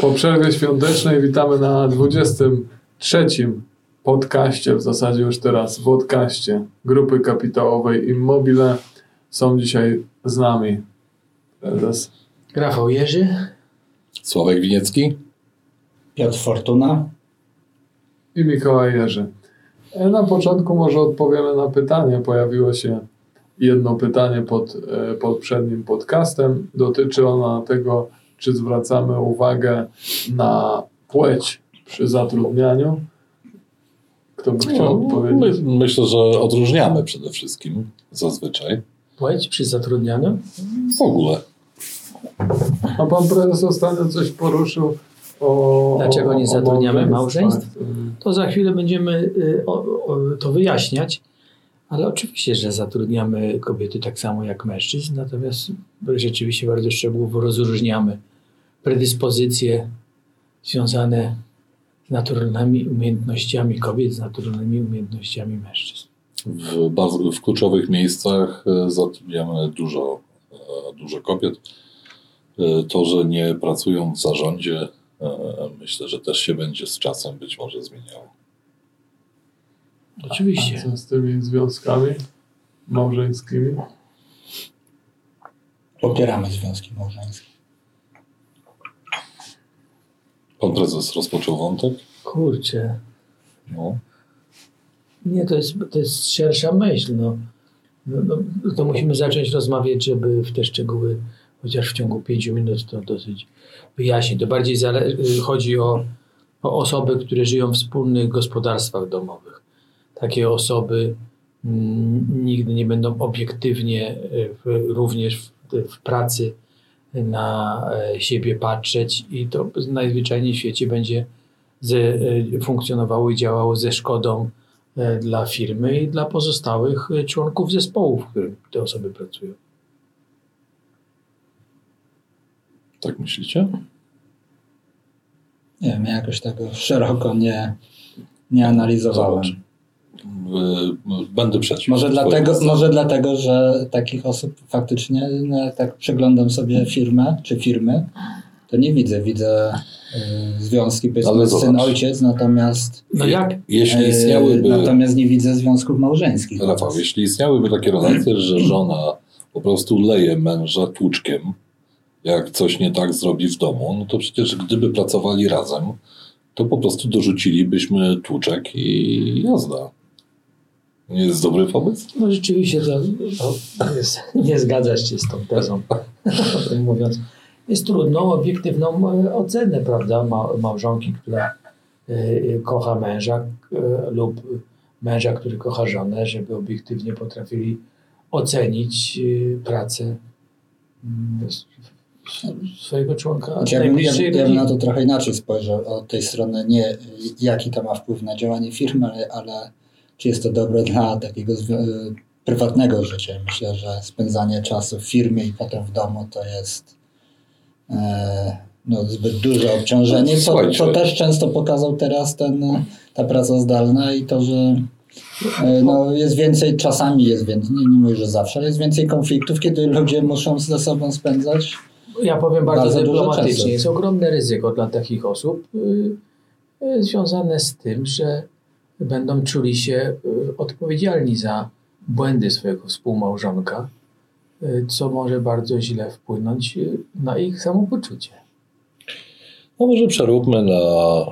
Po przerwie świątecznej witamy na 23 podcaście, w zasadzie już teraz w podcaście Grupy Kapitałowej Immobile. Są dzisiaj z nami prezes Rafał Jerzy. Sławek Winiecki. Piotr Fortuna. i Mikołaj Jerzy. E, Na początku może odpowiemy na pytanie. Pojawiło się jedno pytanie pod e, poprzednim podcastem. Dotyczy ono tego, czy zwracamy uwagę na płeć przy zatrudnianiu. Kto by chciał No, odpowiedzieć? my, myślę, że odróżniamy przede wszystkim zazwyczaj. Płeć przy zatrudnianiu. W ogóle. A pan prezes ostatnio coś poruszył o. Dlaczego nie zatrudniamy małżeństwach. To za chwilę będziemy y, o, o, to wyjaśniać. Ale oczywiście, że zatrudniamy kobiety tak samo jak mężczyzn, natomiast rzeczywiście bardzo szczegółowo rozróżniamy predyspozycje związane z naturalnymi umiejętnościami kobiet, z naturalnymi umiejętnościami mężczyzn. W, bardzo, w kluczowych miejscach e, zatrudniamy dużo, e, dużo kobiet. E, To, że nie pracują w zarządzie, myślę, że też się będzie z czasem być może zmieniało. A Oczywiście. co z tymi związkami małżeńskimi? Popieramy związki małżeńskie. Pan prezes rozpoczął wątek. Kurczę. No. Nie, to jest, to jest szersza myśl. No. No, no, to musimy zacząć rozmawiać, żeby w te szczegóły, chociaż w ciągu pięciu minut to dosyć wyjaśnić. To bardziej zale- chodzi o, o osoby, które żyją w wspólnych gospodarstwach domowych. Takie osoby mm, nigdy nie będą obiektywnie, y, w, również w, w pracy na e, siebie patrzeć i to najzwyczajniej w świecie będzie ze, e, funkcjonowało i działało ze szkodą e, dla firmy i dla pozostałych członków zespołu, w którym te osoby pracują. Tak myślicie? Nie wiem, ja jakoś tego szeroko nie, nie analizowałem. E, Będę przeciw. Może dlatego, może dlatego, że takich osób faktycznie, no, jak tak przeglądam sobie firmę czy firmy, to nie widzę. Widzę y, związki, powiedzmy zobacz. syn-ojciec, natomiast, No jak? Jeśli y, istniałyby... natomiast nie widzę związków małżeńskich. Rafał, jeśli istniałyby takie relacje, że żona po prostu leje męża tłuczkiem, jak coś nie tak zrobi w domu, no to przecież gdyby pracowali razem, to po prostu dorzucilibyśmy tłuczek i jazda. Nie jest dobry pomysł? No rzeczywiście to, to jest, nie zgadzasz się z tą tezą, mówiąc. Jest trudną, obiektywną e, ocenę, prawda, ma, małżonki, która e, kocha męża e, lub męża, który kocha żonę, żeby obiektywnie potrafili ocenić pracę mm, swojego członka ja, bym, ja, najbliższej ja bym na to trochę inaczej spojrzał od tej strony, nie jaki to ma wpływ na działanie firmy, ale, ale czy jest to dobre dla takiego y, prywatnego życia. Myślę, że spędzanie czasu w firmie i potem w domu to jest e, no, zbyt duże obciążenie, co, co też często pokazał teraz ten, e, ta praca zdalna i to, że e, no, jest więcej, czasami jest więcej, nie, nie mówię, że zawsze, ale jest więcej konfliktów, kiedy ludzie muszą ze sobą spędzać Ja powiem bardzo, Bardzo dyplomatycznie. Jest ogromne ryzyko dla takich osób y, y, związane z tym, że będą czuli się y, odpowiedzialni za błędy swojego współmałżonka, y, co może bardzo źle wpłynąć y, na ich samopoczucie. No może przeróbmy na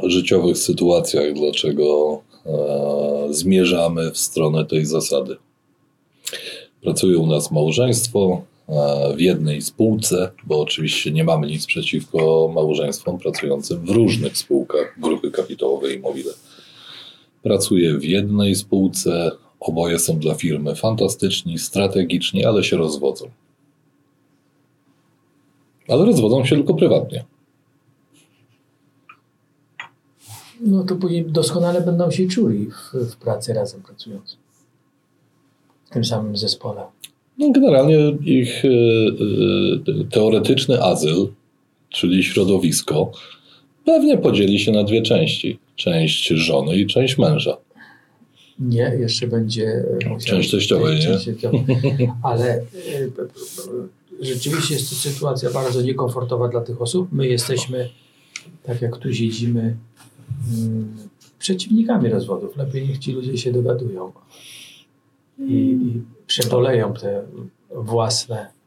życiowych sytuacjach, dlaczego e, zmierzamy w stronę tej zasady. Pracuje u nas małżeństwo e, w jednej spółce, bo oczywiście nie mamy nic przeciwko małżeństwom pracującym w różnych spółkach grupy kapitałowej Immobile. Pracuje w jednej spółce, oboje są dla firmy fantastyczni, strategiczni, ale się rozwodzą. Ale rozwodzą się tylko prywatnie. No to później doskonale będą się czuli w, w pracy razem pracując. W tym samym zespole. No, generalnie ich y, y, teoretyczny azyl, czyli środowisko, pewnie podzieli się na dwie części. Część żony i część męża. Nie, jeszcze będzie e, musiał... Część teściowej, nie? część teściowej. Ale e, rzeczywiście jest to sytuacja bardzo niekomfortowa dla tych osób. My jesteśmy tak jak tu siedzimy, mm, przeciwnikami rozwodów. Lepiej niech ci ludzie się dogadują i, i przeboleją te własne.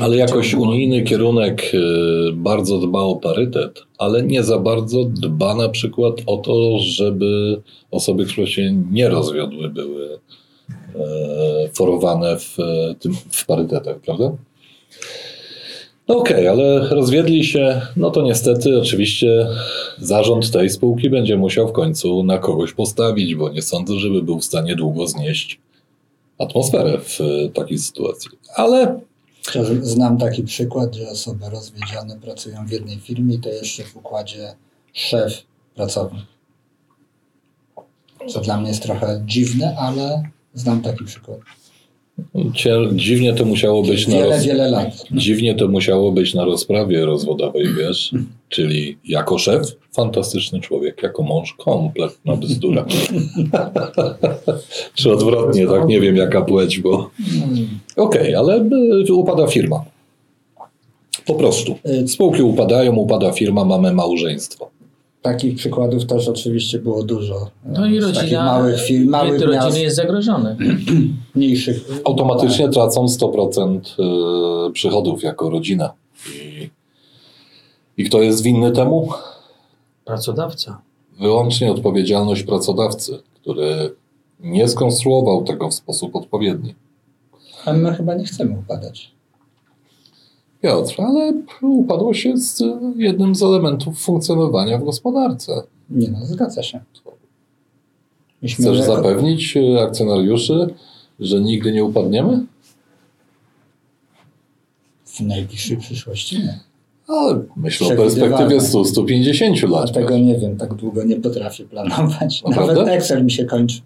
Ale jakoś unijny kierunek y, bardzo dba o parytet, ale nie za bardzo dba na przykład o to, żeby osoby, które się nie rozwiodły, były e, forowane w, e, tym, w parytetach, prawda? No okej, ale rozwiedli się, no to niestety oczywiście zarząd tej spółki będzie musiał w końcu na kogoś postawić, bo nie sądzę, żeby był w stanie długo znieść atmosferę w e, takiej sytuacji. Ale Znam taki przykład, że osoby rozwiedzione pracują w jednej firmie i to jeszcze w układzie szef pracownik. Co dla mnie jest trochę dziwne, ale znam taki przykład. Dziwnie to musiało być na Wiele, roz... wiele lat. Dziwnie to musiało być na rozprawie rozwodowej, wiesz? Czyli jako szef fantastyczny człowiek, jako mąż kompletna bzdura. Czy odwrotnie, tak nie wiem jaka płeć, bo... Okej, ale y, upada firma. Po prostu. Spółki upadają, upada firma, mamy małżeństwo. Takich przykładów też oczywiście było dużo. No i Z takich rodzina, małych firm, małych miast, rodziny jest zagrożony. mniejszych. Automatycznie tracą 100% y, przychodów jako rodzina. I, I kto jest winny temu? Pracodawca. wyłącznie odpowiedzialność pracodawcy, który nie skonstruował tego w sposób odpowiedni. A my chyba nie chcemy upadać. Piotr, ale upadłość jest jednym z elementów funkcjonowania w gospodarce. Nie no, zgadza się. Myśmy Chcesz jako- zapewnić e, akcjonariuszy, że nigdy nie upadniemy? W najbliższej przyszłości nie. Ale myślę o perspektywie 100-150 lat. Dlatego nie wiem, tak długo nie potrafię planować. Naprawdę? Nawet Excel mi się kończy.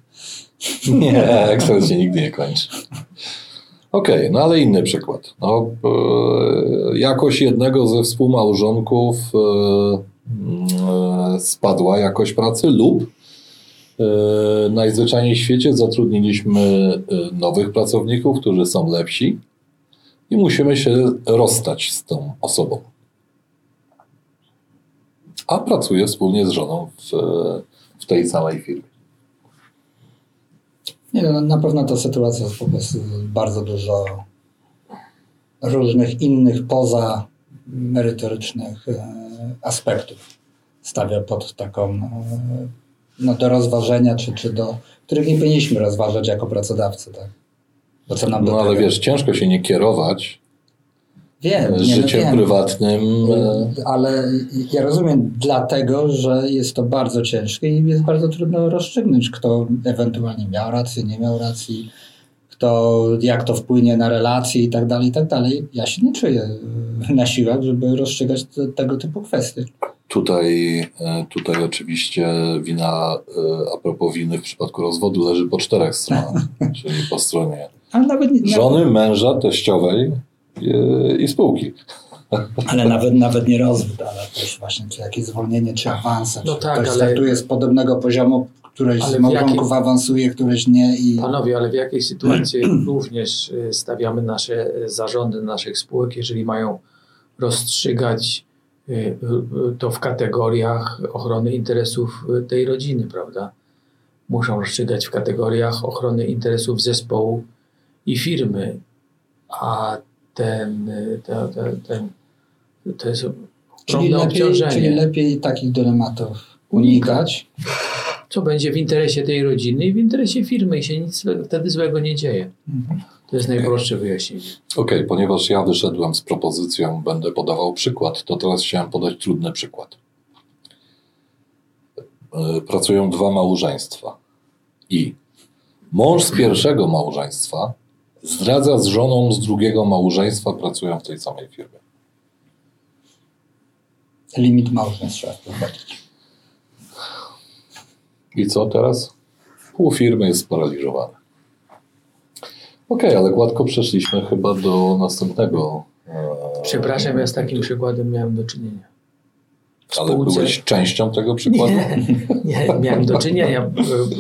Nie, Excel się nigdy nie kończy. Okej, no ale inny przykład. No, e, jakoś jednego ze współmałżonków e, e, spadła jakość pracy lub najzwyczajniej w świecie zatrudniliśmy nowych pracowników, którzy są lepsi i musimy się rozstać z tą osobą. A pracuje wspólnie z żoną w, w tej samej firmie. Nie no, na pewno ta sytuacja jest po prostu bardzo dużo różnych innych poza merytorycznych e, aspektów stawia pod taką e, no, do rozważenia, czy, czy do których nie powinniśmy rozważać jako pracodawcy, tak? Bo co nam No ale tego? wiesz, ciężko się nie kierować wiem, nie, no życiem wiem. prywatnym. e, Ale ja rozumiem dlatego, że jest to bardzo ciężkie i jest bardzo trudno rozstrzygnąć, kto ewentualnie miał rację, nie miał racji, kto, jak to wpłynie na relacje i tak dalej, i tak dalej. Ja się nie czuję e, na siłach, żeby rozstrzygać te, tego typu kwestie. Tutaj, e, tutaj oczywiście wina e, a propos winy w przypadku rozwodu leży po czterech stronach, czyli po stronie Ale nawet, żony, męża, teściowej e, i spółki. ale nawet, nawet nie rozwód, ale też właśnie czy jakieś zwolnienie, czy awanse. No czy tak, ktoś ale- startuje z podobnego poziomu, któreś Ale z małżonków awansuje, któreś nie i... Panowie, ale w jakiej sytuacji również y, stawiamy nasze y, zarządy naszych spółek, jeżeli mają rozstrzygać y, to w kategoriach ochrony interesów tej rodziny, prawda? Muszą rozstrzygać w kategoriach ochrony interesów zespołu i firmy, a ten, y, to, to, ten, to jest Czyli ogromne lepiej, czyli obciążenie. lepiej takich dylematów unikać. co będzie w interesie tej rodziny i w interesie firmy i się nic wtedy złego nie dzieje. To jest najprostsze wyjaśnienie. Okej, ponieważ ja wyszedłem z propozycją, będę podawał przykład, to teraz chciałem podać trudny przykład. E, Pracują dwa małżeństwa i mąż z pierwszego małżeństwa zdradza z żoną z drugiego małżeństwa, pracują w tej samej firmie. Limit małżeństw trzeba wprowadzić. I co teraz? Pół firmy jest sparaliżowane. Okej, ale gładko przeszliśmy chyba do następnego. e, Przepraszam, ja z takim przykładem miałem do czynienia. Ale byłeś częścią tego przykładu? Nie, nie, miałem do czynienia.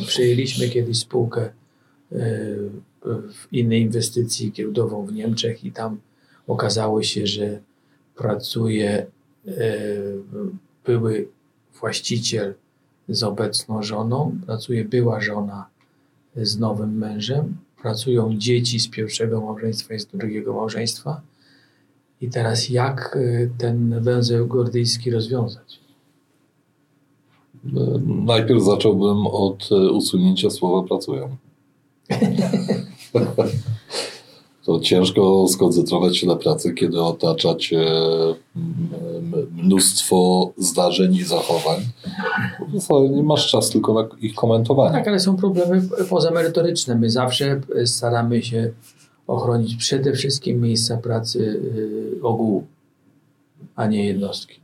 Przejęliśmy kiedyś spółkę e, w innej inwestycji giełdową w Niemczech i tam okazało się, że pracuje e, były właściciel z obecną żoną, pracuje była żona z nowym mężem, pracują dzieci z pierwszego małżeństwa i z drugiego małżeństwa. I teraz jak y, ten węzeł gordyjski rozwiązać? E, Najpierw zacząłbym od e, usunięcia słowa pracują. To ciężko skoncentrować się na pracy, kiedy otacza cię mm, mnóstwo zdarzeń i zachowań. Nie masz czasu tylko na ich komentowanie. Tak, ale są problemy pozamerytoryczne. My zawsze staramy się ochronić przede wszystkim miejsca pracy y, ogółu, a nie jednostki.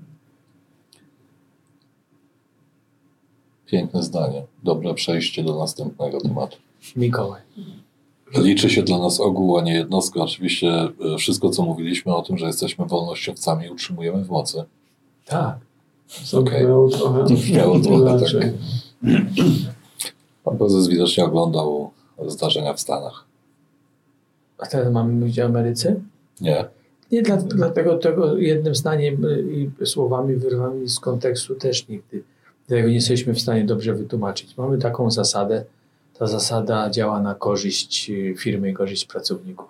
Piękne zdanie. Dobre przejście do następnego tematu. Mikołaj. Liczy się dla nas ogół, a nie jednostka. Oczywiście e, wszystko, co mówiliśmy o tym, że jesteśmy wolnościowcami, utrzymujemy w mocy. Tak. Trochę Brzmiało trochę tak. Pan prezes widocznie oglądał zdarzenia w Stanach. A teraz mamy mówić o Ameryce? Nie. Nie, dla, dlatego tego jednym zdaniem y, i słowami wyrwanymi z kontekstu też nigdy tego nie jesteśmy w stanie dobrze wytłumaczyć. Mamy taką zasadę, ta zasada działa na korzyść y, firmy i korzyść pracowników.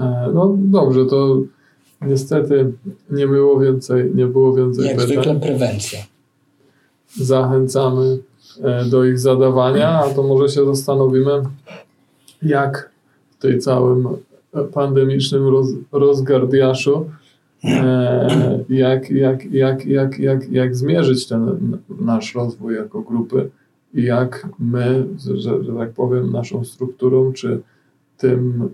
E, No dobrze, to niestety nie było więcej, nie było więcej Jak pytań. zwykle prewencja. Zachęcamy e, do ich zadawania, a to może się zastanowimy, jak w tej całym pandemicznym roz, rozgardiaszu, e, jak, jak, jak, jak, jak, jak zmierzyć ten nasz rozwój jako grupy jak my, że, że tak powiem, naszą strukturą, czy tym,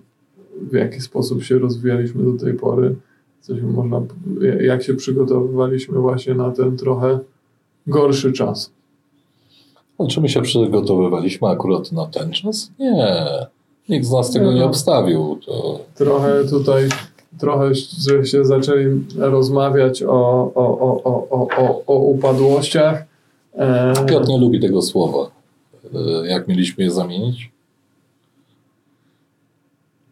w jaki sposób się rozwijaliśmy do tej pory, coś można, jak się przygotowywaliśmy właśnie na ten trochę gorszy czas. No, czy my się przygotowywaliśmy akurat na ten czas? Nie. Nikt z nas tego nie obstawił. To Trochę tutaj, trochę, że się zaczęli rozmawiać o, o, o, o, o, o, o upadłościach. E, Piotr nie lubi tego słowa. E, Jak mieliśmy je zamienić?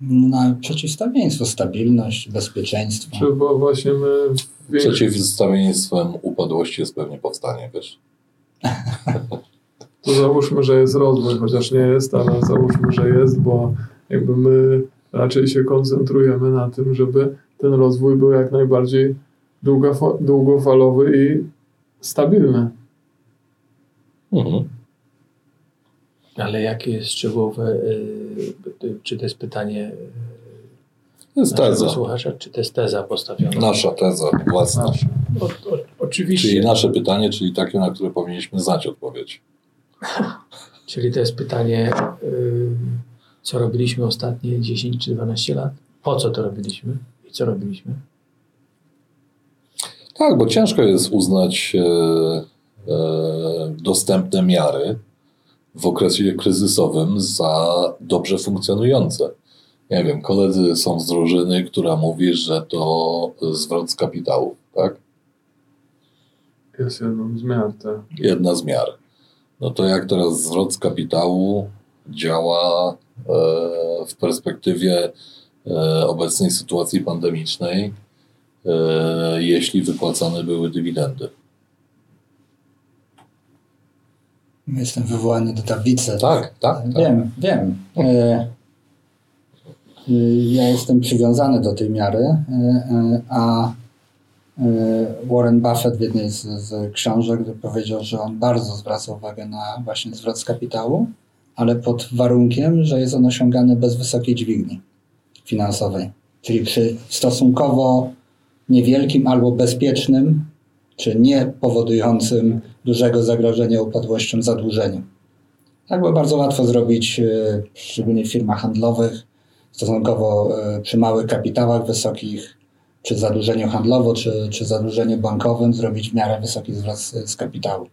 Na przeciwstawieństwo, stabilność, bezpieczeństwo. czy bo właśnie my Przeciwstawieństwem upadłości jest pewnie powstanie, wiesz? to załóżmy, że jest rozwój, chociaż nie jest, ale załóżmy, że jest, bo jakby my raczej się koncentrujemy na tym, żeby ten rozwój był jak najbardziej długofalowy i stabilny. Mhm. Ale jakie jest szczegółowe, y, czy to jest pytanie To jest naszego teza. słuchacza, czy to jest teza postawiona? Nasza teza własna. Nasze. O, o, oczywiście. Czyli nasze pytanie, czyli takie, na które powinniśmy znać odpowiedź. Czyli to jest pytanie, y, co robiliśmy ostatnie 10 czy 12 lat? Po co to robiliśmy i co robiliśmy? Tak, bo ciężko jest uznać e, dostępne miary w okresie kryzysowym za dobrze funkcjonujące. Nie wiem, koledzy są z drużyny, która mówi, że to zwrot z kapitału, tak? Jest jedną z miar, tak. Jedna z miar. No to jak teraz zwrot z kapitału działa e, w perspektywie e, obecnej sytuacji pandemicznej, e, jeśli wypłacane były dywidendy? Jestem wywołany do tablicy. Tak, tak. tak. Wiem, wiem. E, e, Ja jestem przywiązany do tej miary, e, a Warren Buffett w jednej z, z książek powiedział, że on bardzo zwraca uwagę na właśnie zwrot z kapitału, ale pod warunkiem, że jest on osiągany bez wysokiej dźwigni finansowej. Czyli przy stosunkowo niewielkim albo bezpiecznym, czy nie powodującym dużego zagrożenia upadłością zadłużeniu. Tak było bardzo łatwo zrobić, e, szczególnie w firmach handlowych, stosunkowo e, przy małych kapitałach wysokich, czy zadłużeniu handlowo, czy, czy zadłużeniu bankowym, zrobić w miarę wysoki zwrot z, z kapitału.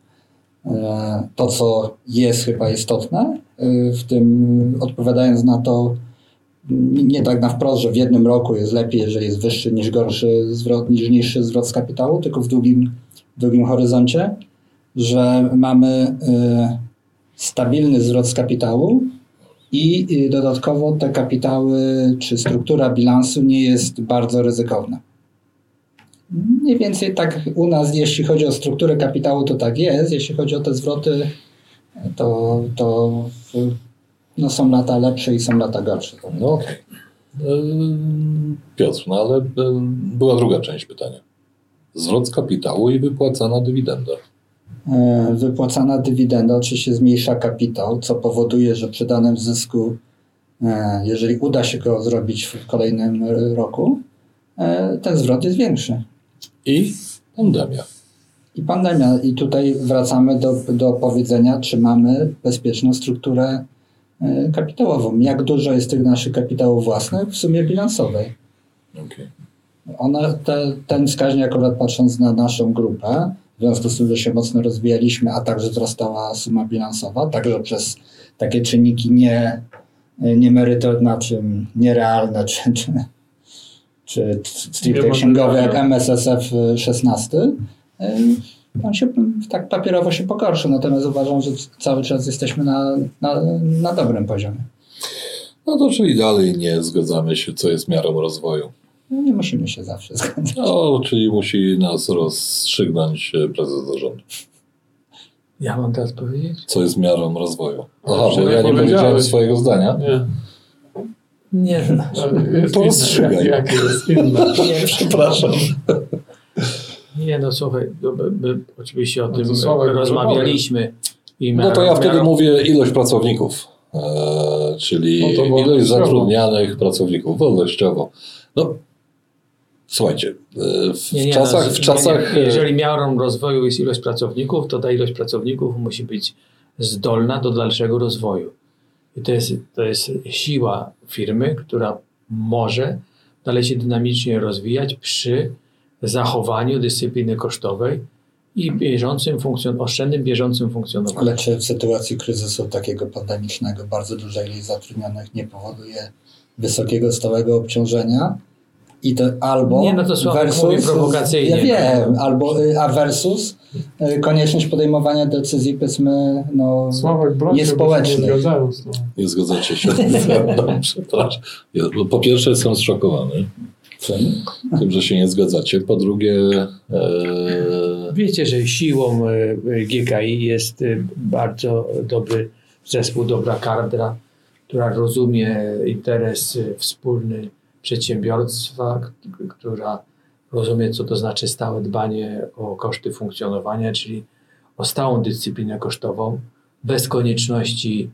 E, To, co jest chyba istotne, w tym odpowiadając na to, nie tak na wprost, że w jednym roku jest lepiej, jeżeli jest wyższy niż gorszy zwrot, niż niższy zwrot z kapitału, tylko w długim, długim horyzoncie, że mamy e, stabilny zwrot z kapitału i y, dodatkowo te kapitały czy struktura bilansu nie jest bardzo ryzykowna. Mniej więcej tak u nas, jeśli chodzi o strukturę kapitału, to tak jest. Jeśli chodzi o te zwroty, to, to no są lata lepsze i są lata gorsze. No okej. Ym, Piotr, no ale ym, była druga część pytania. Zwrot z kapitału i wypłacana dywidenda. E, Wypłacana dywidenda oczywiście zmniejsza kapitał, co powoduje, że przy danym zysku, e, jeżeli uda się go zrobić w kolejnym e, roku, e, ten zwrot jest większy. I pandemia. I pandemia. I tutaj wracamy do, do powiedzenia, czy mamy bezpieczną strukturę e, kapitałową. Jak dużo jest tych naszych kapitałów własnych w sumie bilansowej? One, te, ten wskaźnik akurat patrząc na naszą grupę, w związku z tym, że się mocno rozwijaliśmy, a także wzrastała suma bilansowa, także przez takie czynniki nie, nie merytoryczne, znaczy nierealne, czy, czy, czy stricte księgowe, jak. MSSF 16, y, on się tak papierowo się pogorszył, natomiast uważam, że cały czas jesteśmy na, na, na dobrym poziomie. No to czyli dalej nie zgadzamy się, co jest miarą rozwoju. No, nie musimy się zawsze zgadzać. No, czyli musi nas rozstrzygnąć e, prezes zarządu. Ja mam teraz powiedzieć? Co jest miarą rozwoju? Aha, bo ja nie powiedziałem swojego zdania. Nie. Nie, no. Jest To inne. rozstrzygaj. Jakie jest inne? nie, Przepraszam. Nie no słuchaj, no, my, oczywiście o No tym Sławek, rozmawialiśmy. I No to ja wtedy miarą- mówię ilość pracowników, e, czyli No ilość zatrudnianych pracowników, wolnościowo. No, słuchajcie, e, w Nie, nie, czasach, no, w czasach nie. Jeżeli miarą rozwoju jest ilość pracowników, to ta ilość pracowników musi być zdolna do dalszego rozwoju. I to jest, to jest siła firmy, która może dalej się dynamicznie rozwijać przy zachowaniu dyscypliny kosztowej i bieżącym funkcjon- oszczędnym bieżącym funkcjonowaniu. Ale czy w sytuacji kryzysu takiego pandemicznego bardzo duża ilość zatrudnionych nie powoduje wysokiego stałego obciążenia? I to albo Nie, no to Sławek mówi prowokacyjnie. Ja wiem, albo y, a versus y, konieczność podejmowania decyzji powiedzmy no, Sławek broń niespołecznych. nie zgadzają zgadzacie się. Przepraszam. Po pierwsze jestem zszokowany Czym? tym, że się nie zgadzacie. Po drugie, e, Wiecie, że siłą e, GKI jest e, bardzo dobry zespół, dobra kadra, która rozumie interes e, wspólny przedsiębiorstwa, która rozumie, co to znaczy stałe dbanie o koszty funkcjonowania, czyli o stałą dyscyplinę kosztową, bez konieczności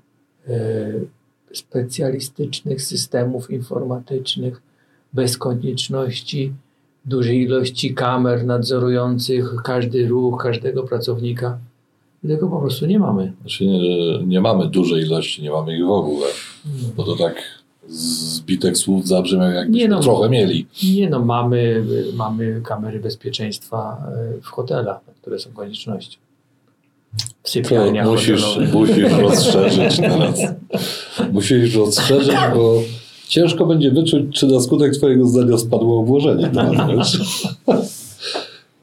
specjalistycznych systemów informatycznych, bez konieczności dużej ilości kamer nadzorujących każdy ruch każdego pracownika. Tego po prostu nie mamy. znaczy nie, nie mamy dużej ilości, nie mamy ich w ogóle. Bo to tak zbitek słów zabrzmiał, jakbyśmy no. trochę mieli. Nie no, mamy, mamy kamery bezpieczeństwa e, w hotelach, które są koniecznością. W To sypialniach musisz, musisz rozszerzyć teraz. Musisz rozszerzyć, bo ciężko będzie wyczuć, czy na skutek twojego zdania spadło obłożenie.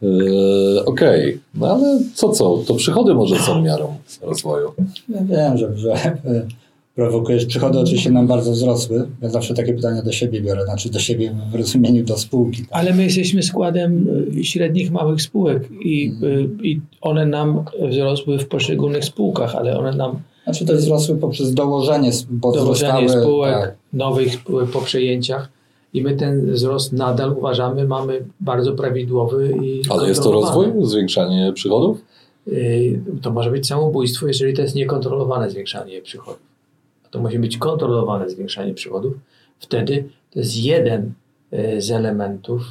Eee, Okej, no ale co co, to przychody może są miarą rozwoju. Ja wiem, że, że y, prowokujesz. Przychody oczywiście nam bardzo wzrosły. Ja zawsze takie pytania do siebie biorę, znaczy do siebie w rozumieniu do spółki. Tak? Ale my jesteśmy składem y, średnich, małych spółek i, y, i one nam wzrosły w poszczególnych spółkach, ale one nam Znaczy to wzrosły poprzez dołożenie, bo wzrastały, spółek, tak. nowych spółek po przejęciach i my ten wzrost nadal uważamy mamy bardzo prawidłowy i Ale jest to rozwój, zwiększanie przychodów? Y, To może być samobójstwo, jeżeli to jest niekontrolowane zwiększanie przychodów. A To musi być kontrolowane zwiększanie przychodów. Wtedy to jest jeden y, z elementów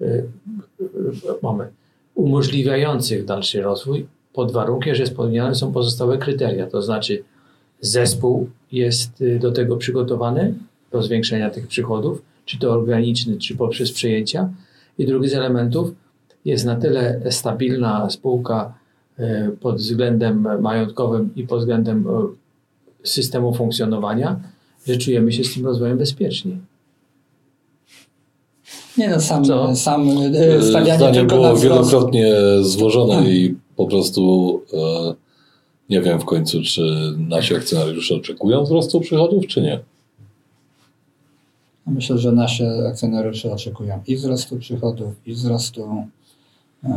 y, mamy, umożliwiających dalszy rozwój pod warunkiem, że spełnione są pozostałe kryteria. To znaczy zespół jest y, do tego przygotowany, do zwiększenia tych przychodów, czy to organiczny, czy poprzez przejęcia. I drugi z elementów jest na tyle stabilna spółka e, pod względem majątkowym i pod względem e, systemu funkcjonowania, że czujemy się z tym rozwojem bezpieczni. Nie no, sam, Co? sam y, stawianie Zdanie tylko było na wzrost. wielokrotnie złożone i po prostu e, nie wiem w końcu, czy nasi akcjonariusze oczekują wzrostu przychodów, czy nie. Myślę, że nasi akcjonariusze oczekują i wzrostu przychodów, i wzrostu e,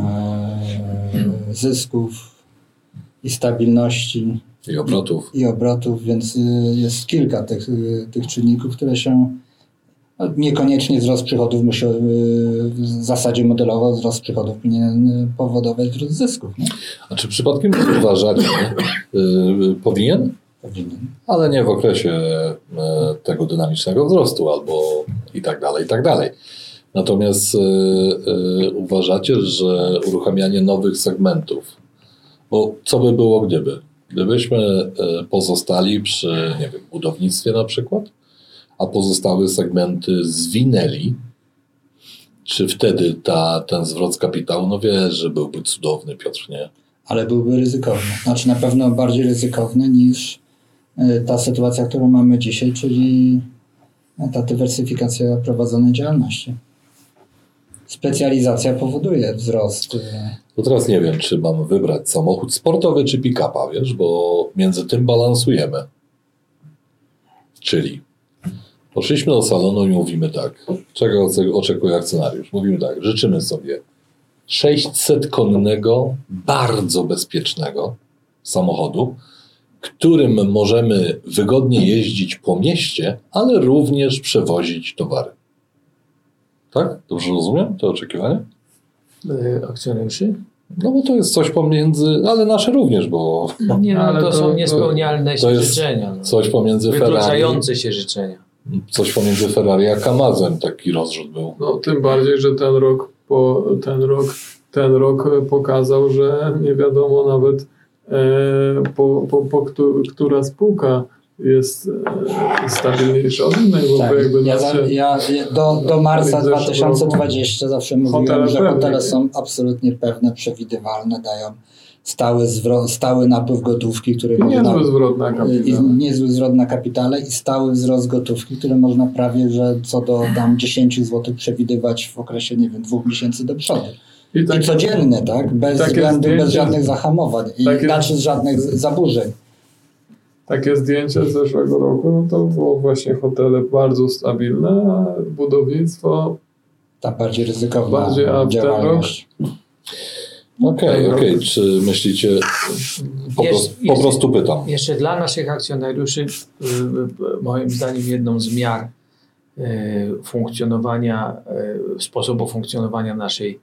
zysków, i stabilności, I obrotów. i obrotów, więc y, jest kilka tych, tych czynników, które się niekoniecznie wzrost przychodów musi y, w zasadzie modelowo wzrost przychodów powinien y, powodować wzrost zysków. Nie? A czy przypadkiem nie uważacie, yy, powinien? Powinien. ale nie w okresie e, tego dynamicznego wzrostu albo i tak dalej, i tak dalej. Natomiast e, e, uważacie, że uruchamianie nowych segmentów, bo co by było gdyby? Gdybyśmy pozostali przy, nie wiem, budownictwie na przykład, a pozostałe segmenty zwinęli, czy wtedy ta, ten zwrot z kapitału, no wiesz, że byłby cudowny, Piotr, nie? Ale byłby ryzykowny. Znaczy na pewno bardziej ryzykowny niż y, ta sytuacja, którą mamy dzisiaj, czyli ta dywersyfikacja prowadzonej działalności. Specjalizacja powoduje wzrost. y, To teraz nie wiem, czy mam wybrać samochód sportowy czy pick-upa, wiesz, bo między tym balansujemy. Czyli poszliśmy do salonu i mówimy tak, czego oczekuje akcjonariusz? Mówimy tak, życzymy sobie 600-konnego, bardzo bezpiecznego samochodu, którym możemy wygodnie jeździć po mieście, ale również przewozić towary. Tak? Dobrze rozumiem to oczekiwanie? Y, akcjonariuszy? No bo to jest coś pomiędzy, ale nasze również, bo Nie, no, Ale to, to- są niespełnialne to życzenia. No. coś pomiędzy Ferrari, Wykluczające się życzenia. Coś pomiędzy Ferrari a Kamazem taki rozrzut był. No, tym bardziej, że ten rok, po, ten rok, ten rok pokazał, że nie wiadomo nawet e, po, po, po któ, która spółka jest e, stabilniejsza od innej, bo Tak, jakby ja, nasze, ja do, do marca w zeszłym 2020 zawsze mówiłem, Hotele że hotele są absolutnie pewne, przewidywalne, dają stały, zwro, stały napływ gotówki, który i można, niezły zwrot na niezły zwrot na kapitale i stały wzrost gotówki, który można prawie, że co do tam 10 zł przewidywać w okresie, nie wiem, dwóch miesięcy do przodu. I I tak, codzienne, tak? Bez względu, bez żadnych zahamowań i takie- znaczy żadnych zaburzeń. takie zdjęcie z zeszłego roku, no to było właśnie hotele bardzo stabilne, a budownictwo Ta bardziej ryzykowna Bardziej, a w ten działalność. Okej, Tak, okej. no. Czy myślicie, po, Jest- prostu, po jest- prostu pytam. Jeszcze dla naszych akcjonariuszy, y, y, moim zdaniem, jedną z miar y, funkcjonowania, y, sposobu funkcjonowania naszej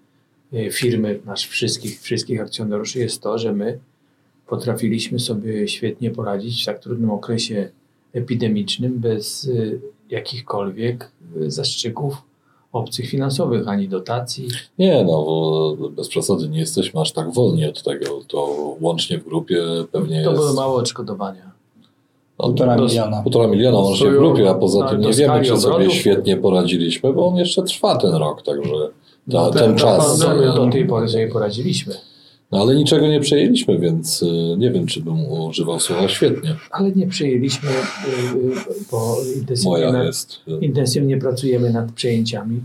y, firmy, nasz wszystkich, wszystkich akcjonariuszy jest to, że my potrafiliśmy sobie świetnie poradzić w tak trudnym okresie epidemicznym bez y, jakichkolwiek y, zastrzyków obcych finansowych, ani dotacji. Nie, no, bo bez przesady nie jesteśmy aż tak wolni od tego. To łącznie w grupie pewnie To jest były małe odszkodowania. no, Półtora do- miliona. Półtora miliona łącznie w grupie, a poza tym nie wiemy, czy sobie świetnie poradziliśmy, bo on jeszcze trwa ten rok, także ta, No, ten ta czas. Do tej pory sobie poradziliśmy. No ale niczego nie przejęliśmy, więc y, nie wiem, czy bym używał słowa świetnie. ale nie przejęliśmy, y, y, bo intensywnie, intensywnie pracujemy nad przejęciami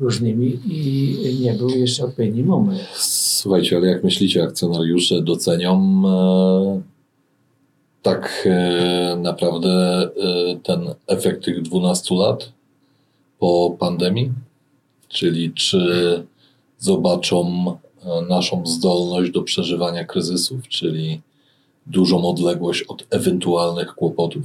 różnymi i nie był jeszcze odpowiedni moment. Słuchajcie, ale jak myślicie, akcjonariusze docenią e, tak e, naprawdę e, ten efekt tych 12 lat po pandemii? Czyli czy zobaczą naszą zdolność do przeżywania kryzysów, czyli dużą odległość od ewentualnych kłopotów?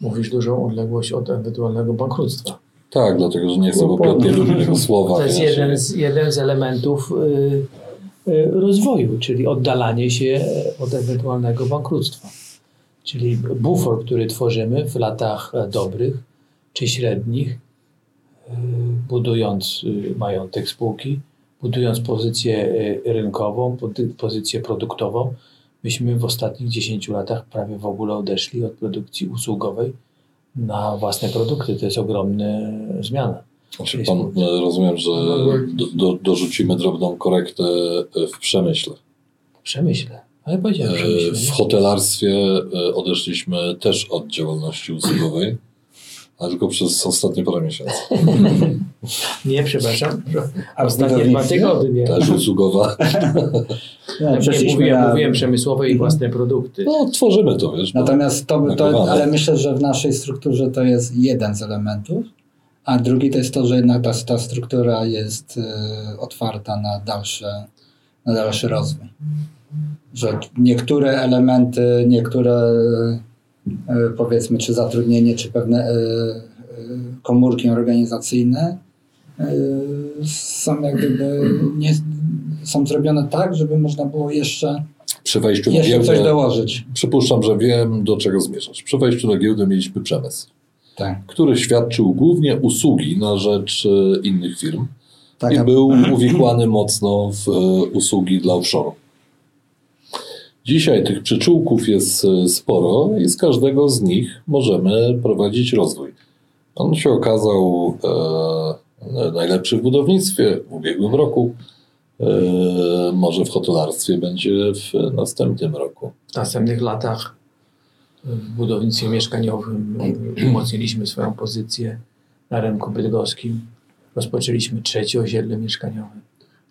Mówisz dużą odległość od ewentualnego bankructwa. Tak, dlatego, że nie chcę, bo Piotr nie lubi tego słowa. To jest jeden z, jeden z elementów y, y, rozwoju, czyli oddalanie się od ewentualnego bankructwa. Czyli bufor, który tworzymy w latach e, dobrych czy średnich, y, budując y, majątek spółki, budując pozycję y, rynkową, pozy- pozycję produktową. Myśmy w ostatnich 10 latach prawie w ogóle odeszli od produkcji usługowej na własne produkty. To jest ogromna zmiana. Znaczy pan, e, rozumiem, że do, do, dorzucimy drobną korektę e, w przemyśle. Przemyślę. Ale powiedziałem E. W hotelarstwie odeszliśmy też od działalności usługowej, ale tylko przez ostatnie parę miesięcy. Nie, przepraszam. A w Ostatnie dwa tygodnie. Też usługowa. No, Tak mówiłem, na- mówiłem przemysłowe i własne produkty. No, tworzymy to, wiesz. Natomiast to, to, ale myślę, że w naszej strukturze to jest jeden z elementów, a drugi to jest to, że jednak ta, ta struktura jest e, otwarta na, dalsze, na dalszy rozwój. Że niektóre elementy, niektóre powiedzmy, czy zatrudnienie, czy pewne e, e, komórki organizacyjne e, są jak gdyby nie, są zrobione tak, żeby można było jeszcze, Przy wejściu na jeszcze coś giełdę, dołożyć. przypuszczam, że wiem, do czego zmierzasz. Przy wejściu na giełdę mieliśmy przemysł, Tak. który świadczył głównie usługi na rzecz e, innych firm Tak, i był uwikłany mocno w e, usługi dla offshore. Dzisiaj tych przyczółków jest e, sporo i z każdego z nich możemy prowadzić rozwój. On się okazał e, najlepszy w budownictwie w ubiegłym roku. E, może w hotelarstwie będzie w następnym roku. W następnych latach w budownictwie mieszkaniowym umocniliśmy swoją pozycję na rynku bydgoskim. Rozpoczęliśmy trzecie osiedle mieszkaniowe.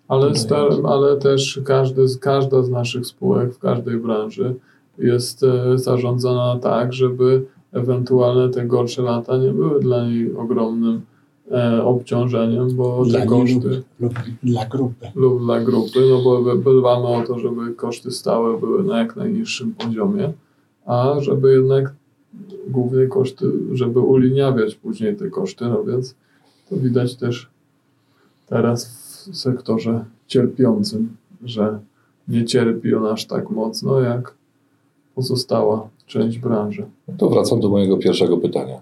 Ale, star, ale też każdy, każda z naszych spółek w każdej branży jest e, zarządzana tak, żeby ewentualne te gorsze lata nie były dla niej ogromnym e, obciążeniem, bo Dla te koszty lub, lub dla grupy. lub dla grupy, no bo dbamy o to, żeby koszty stałe były na jak najniższym poziomie, a żeby jednak głównie koszty, żeby uliniawiać później te koszty, no więc to widać też teraz w sektorze cierpiącym, że nie cierpi on aż tak mocno jak pozostała część branży. No To wracam do mojego pierwszego pytania.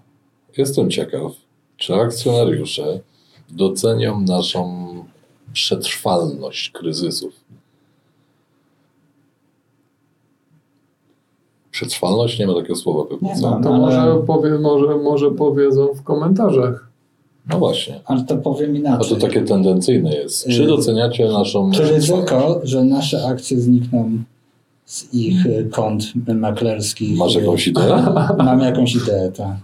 Jestem ciekaw, czy akcjonariusze docenią naszą przetrwalność kryzysów. Przetrwalność? Nie ma takiego słowa pewnie. Nie ma. To Ale- może, powie, może, może powiedzą w komentarzach. No właśnie. Ale to powiem A inaczej. to takie tendencyjne jest. Czy Y, doceniacie naszą Czy ryzyko, że nasze akcje znikną z ich y, kont maklerskich? Masz y, jakąś ideę? Mam jakąś ideę, tak.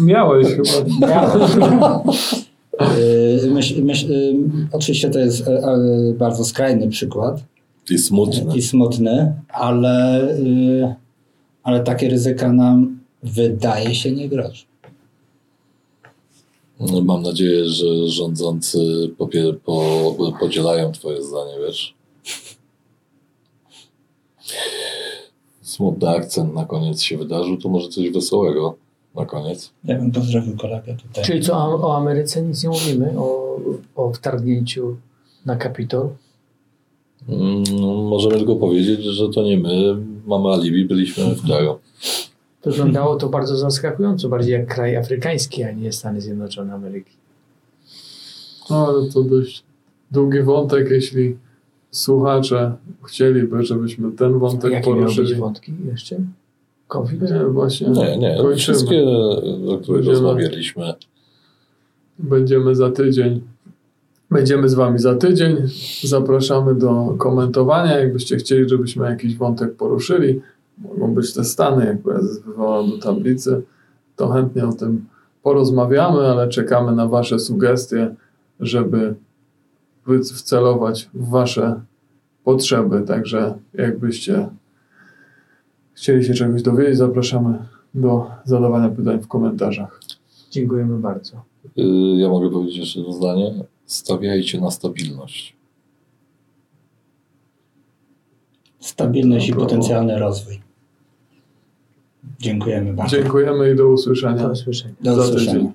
Miałeś chyba. Y, myśl, myśl, y, oczywiście to jest y, y, bardzo skrajny przykład I smutne. i smutny, ale, y, ale takie ryzyka nam wydaje się nie grożą. No, Mam nadzieję, że rządzący popie- po, podzielają Twoje zdanie, wiesz. Smutny akcent na koniec się wydarzył, to może coś wesołego na koniec. Ja bym pozdrowił kolegę tutaj. Czyli co, o, o Ameryce nic nie mówimy? O, o wtargnięciu na Kapitol? Mm, możemy tylko powiedzieć, że to nie my mamy alibi, byliśmy w kraju. Wyglądało to bardzo zaskakująco, bardziej jak kraj afrykański, a nie Stany Zjednoczone Ameryki. No, ale to dość długi wątek, jeśli słuchacze chcieliby, żebyśmy ten wątek Jakie poruszyli. wątki jeszcze? Konflikt? Nie, właśnie Nie, nie, kończymy. wszystkie, o których rozmawialiśmy. Będziemy za tydzień. Będziemy z Wami za tydzień. Zapraszamy do komentowania. Jakbyście chcieli, żebyśmy jakiś wątek poruszyli, mogą być te Stany, jak prezes wywołał do tablicy, to chętnie o tym porozmawiamy, ale czekamy na Wasze sugestie, żeby wcelować w Wasze potrzeby. Także jakbyście chcieli się czegoś dowiedzieć, zapraszamy do zadawania pytań w komentarzach. Dziękujemy bardzo. Y, Ja mogę powiedzieć jeszcze jedno zdanie. Stawiajcie na stabilność. Stabilność i potencjalny rozwój. Dziękujemy bardzo. Dziękujemy i do usłyszenia. Do usłyszenia. Do za usłyszenia.